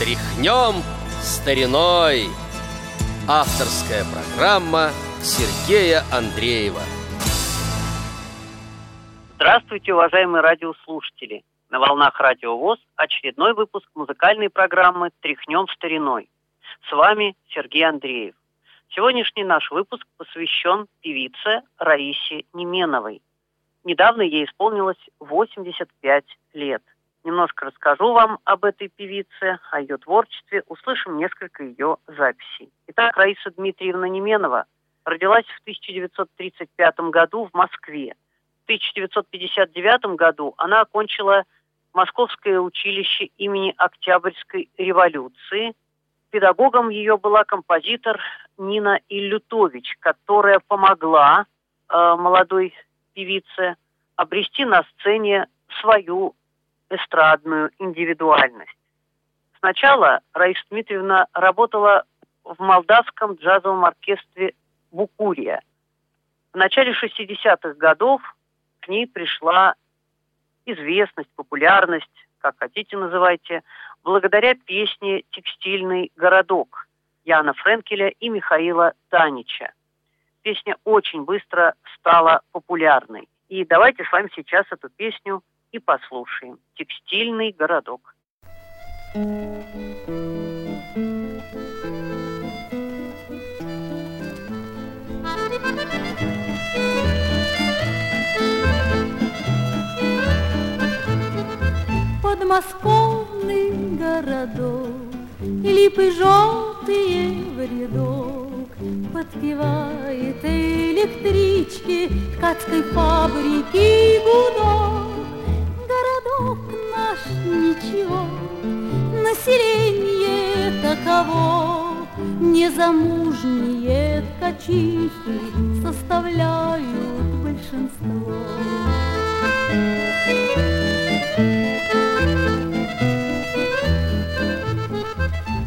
Тряхнем стариной. Авторская программа Сергея Андреева. Здравствуйте, уважаемые радиослушатели! На волнах Радио ВОЗ очередной выпуск музыкальной программы «Тряхнем стариной». С вами Сергей Андреев. Сегодняшний наш выпуск посвящен певице Раисе Неменовой. Недавно ей исполнилось 85 лет – Немножко расскажу вам об этой певице, о ее творчестве, услышим несколько ее записей. Итак, Раиса Дмитриевна Неменова родилась в 1935 году в Москве. В 1959 году она окончила Московское училище имени Октябрьской революции. Педагогом ее была композитор Нина Иллютович, которая помогла э, молодой певице обрести на сцене свою эстрадную индивидуальность. Сначала Раиса Дмитриевна работала в молдавском джазовом оркестре «Букурия». В начале 60-х годов к ней пришла известность, популярность, как хотите называйте, благодаря песне «Текстильный городок» Яна Френкеля и Михаила Танича. Песня очень быстро стала популярной. И давайте с вами сейчас эту песню и послушаем. Текстильный городок. Подмосковный городок, Липы желтые в рядок, Подпевает электрички Ткацкой фабрики таково, незамужние ткачихи составляют большинство.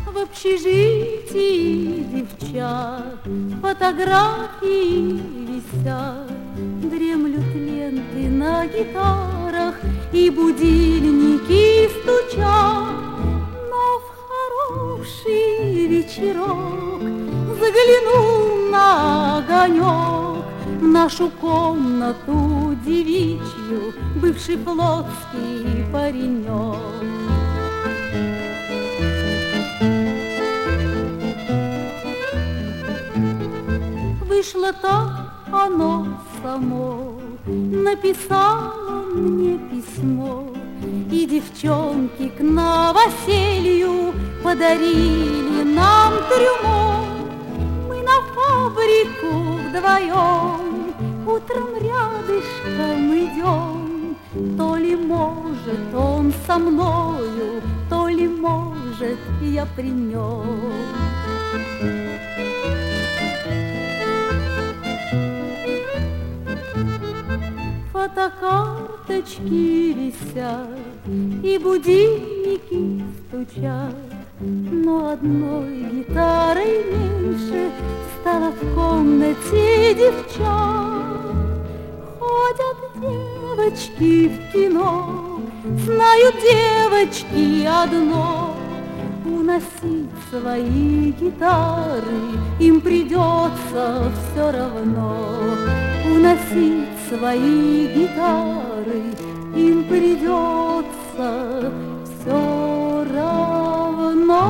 В общежитии девчат фотографии висят, дремлют ленты на гитарах и будильники стучат. Хороший вечерок заглянул на огонек нашу комнату девичью бывший плотский паренек. Вышло так оно само, написало мне письмо, И девчонки к новоселью подарили нам трюмо. Мы на фабрику вдвоем утром рядышком идем, То ли может он со мною, то ли может я при нем. Фотокарточки висят И будильники стучат. Но одной гитарой меньше Стало в комнате девчат. Ходят девочки в кино Знают девочки одно. Уносить свои гитары Им придется все равно. Уносить свои гитары им придется все равно.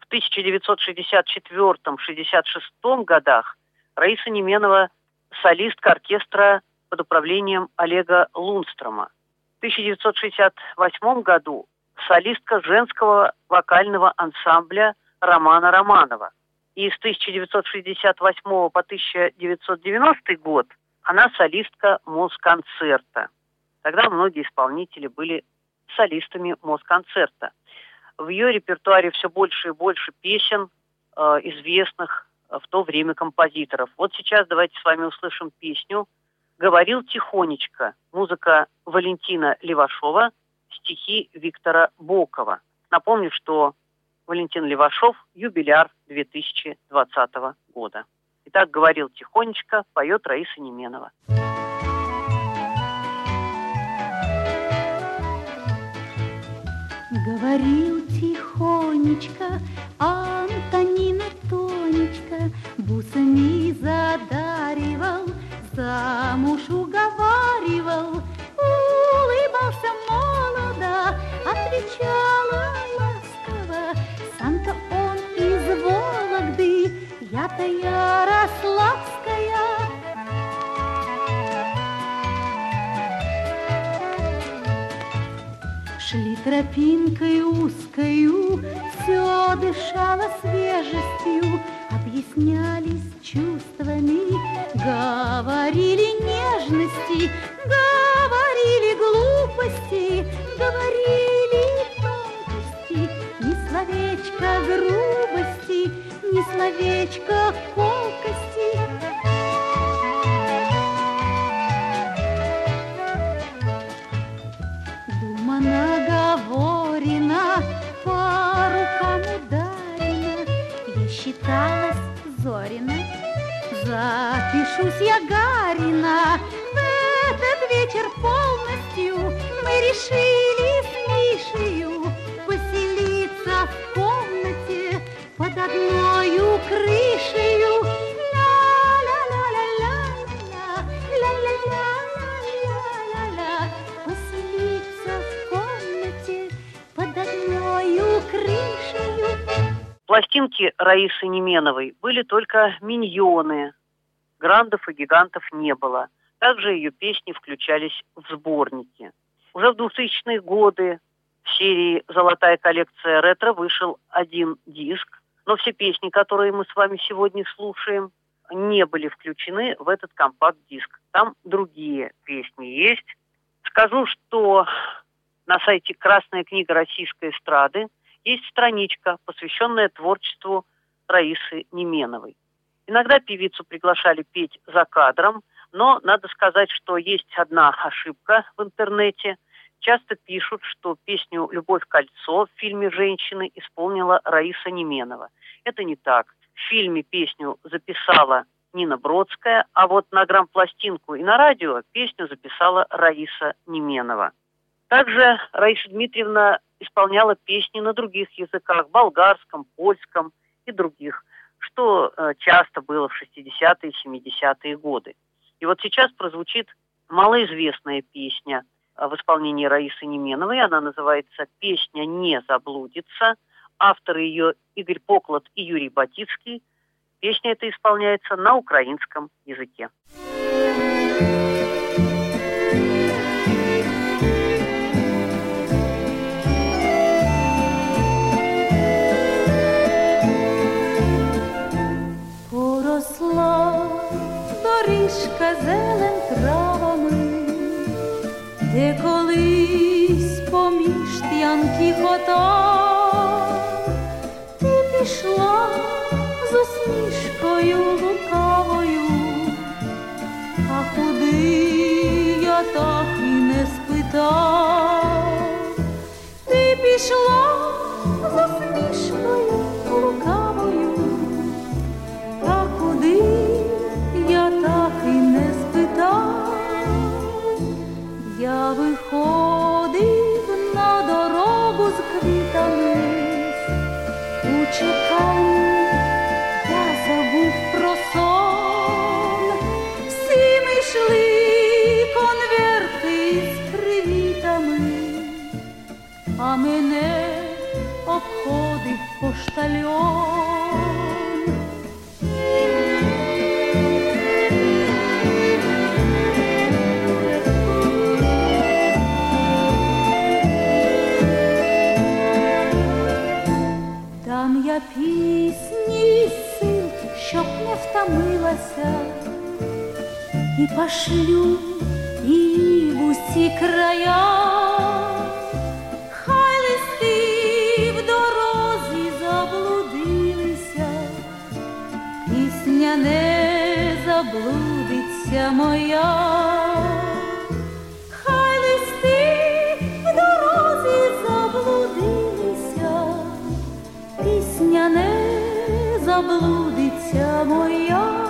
В 1964-66 годах Раиса Неменова солистка оркестра под управлением Олега Лунстрома. В 1968 году солистка женского вокального ансамбля Романа Романова – и с 1968 по 1990 год она солистка Москонцерта. Тогда многие исполнители были солистами Москонцерта. В ее репертуаре все больше и больше песен э, известных в то время композиторов. Вот сейчас давайте с вами услышим песню «Говорил тихонечко». Музыка Валентина Левашова, стихи Виктора Бокова. Напомню, что Валентин Левашов, юбиляр 2020 года. Итак, говорил тихонечко, поет Раиса Неменова. Говорил тихонечко Антонина Тонечка, Бусами задаривал, замуж уговаривал, Улыбался молодо, отвечала Сам-то он из Вологды, я-то Ярославская. Шли тропинкой узкою, все дышало свежестью, объяснялись чувствами, говорили нежности, говорили глупости, говорили словечко грубости, ни словечко колкости. Дума наговорена, по рукам ударена, Я считалась Зорина, запишусь я Гарина. В этот вечер полностью мы решили одною крышею. Под одною крышею. Пластинки Раисы Неменовой были только миньоны. Грандов и гигантов не было. Также ее песни включались в сборники. Уже в 2000-е годы в серии «Золотая коллекция ретро» вышел один диск но все песни, которые мы с вами сегодня слушаем, не были включены в этот компакт-диск. Там другие песни есть. Скажу, что на сайте «Красная книга российской эстрады» есть страничка, посвященная творчеству Раисы Неменовой. Иногда певицу приглашали петь за кадром, но надо сказать, что есть одна ошибка в интернете. Часто пишут, что песню «Любовь кольцо» в фильме «Женщины» исполнила Раиса Неменова. Это не так. В фильме песню записала Нина Бродская, а вот на грампластинку и на радио песню записала Раиса Неменова. Также Раиса Дмитриевна исполняла песни на других языках, болгарском, польском и других, что э, часто было в 60-е и 70-е годы. И вот сейчас прозвучит малоизвестная песня в исполнении Раисы Неменовой. Она называется «Песня не заблудится». Авторы ее Игорь Поклад и Юрий Батицкий. Песня эта исполняется на украинском языке. Поросла ти пішла з усмішкою лукавою, а куди я так і не спитав, ти пішла з усмішкою лукавою. Чеканні я забув про сон, всі ми йшли конверти з привітами, а мене обходив поштальон. Дам я пісні сил, щоб не втомилася, і пошлю її в усі края. Хай листи в дорозі заблудилися, пісня не заблудиться моя. Заблудиться моя.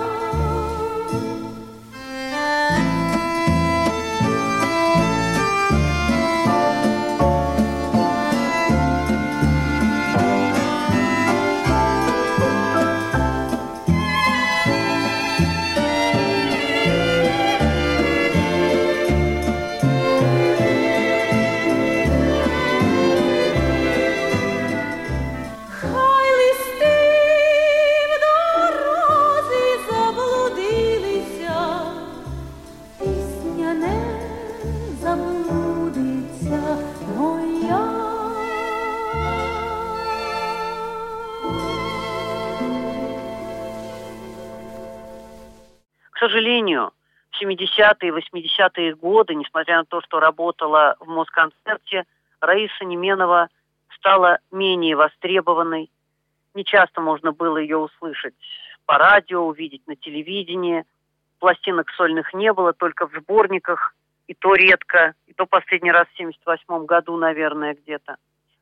70-е, 80-е годы, несмотря на то, что работала в Москонцерте, Раиса Неменова стала менее востребованной. Не часто можно было ее услышать по радио, увидеть на телевидении. Пластинок сольных не было, только в сборниках, и то редко, и то последний раз в 78 году, наверное, где-то.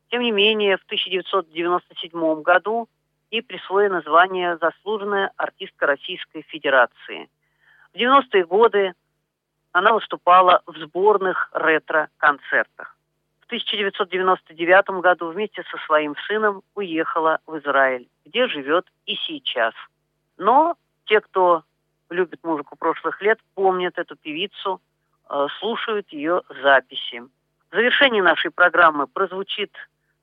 Тем не менее, в 1997 году и присвоено звание «Заслуженная артистка Российской Федерации». В 90-е годы она выступала в сборных ретро-концертах. В 1999 году вместе со своим сыном уехала в Израиль, где живет и сейчас. Но те, кто любит музыку прошлых лет, помнят эту певицу, э, слушают ее записи. В завершении нашей программы прозвучит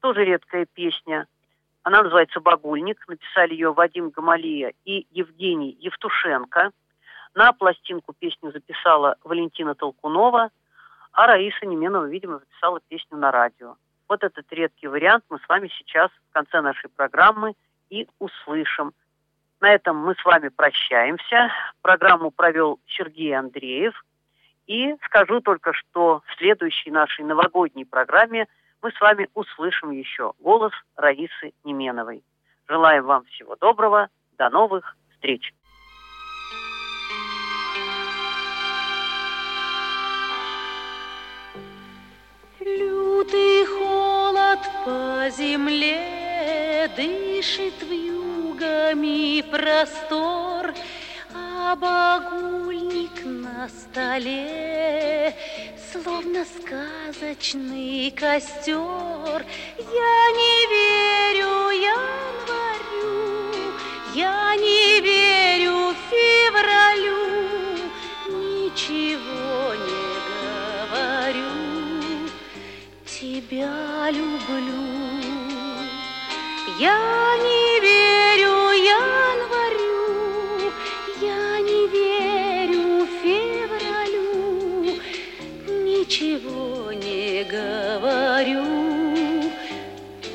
тоже редкая песня она называется «Багульник». Написали ее Вадим Гамалия и Евгений Евтушенко. На пластинку песню записала Валентина Толкунова, а Раиса Неменова, видимо, записала песню на радио. Вот этот редкий вариант мы с вами сейчас в конце нашей программы и услышим. На этом мы с вами прощаемся. Программу провел Сергей Андреев. И скажу только, что в следующей нашей новогодней программе – мы с вами услышим еще голос Раисы Неменовой. Желаем вам всего доброго. До новых встреч. Лютый холод по земле Дышит в югами простор, А багульник на столе Словно сказочный костер. Я не верю январю Я не верю Тебя люблю. Я не верю январю Я не верю февралю. Ничего не говорю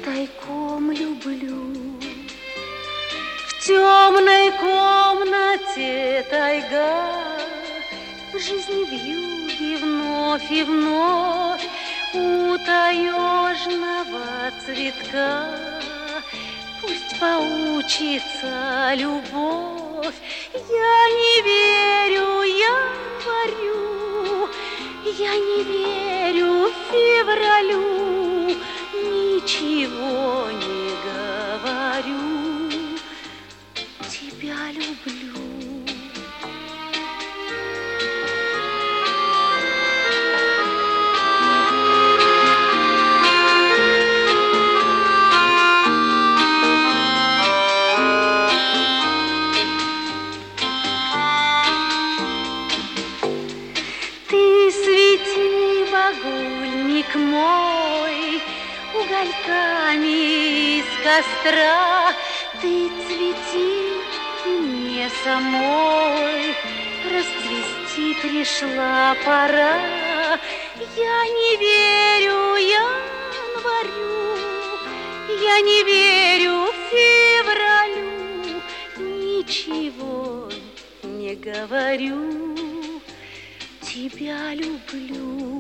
Тайком люблю. В темной комнате тайга В жизни в юге вновь и вновь У таежного цветка. Пусть поучится любовь. Я не верю январю Я не верю февралю. Ничего не говорю. Тебя люблю самой Расцвести пришла пора. Я не верю январю, Я не верю февралю, Ничего не говорю тебя люблю.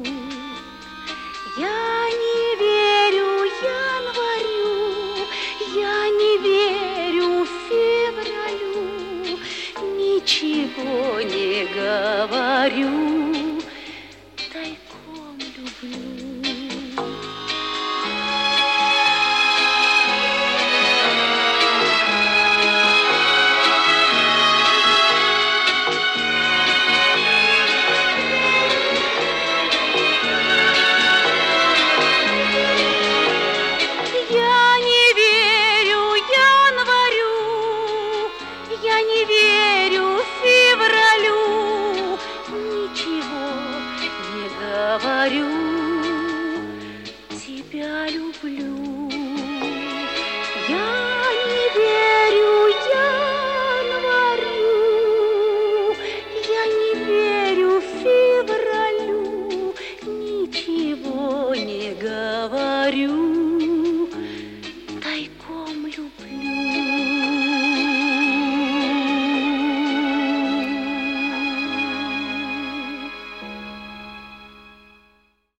Говорю.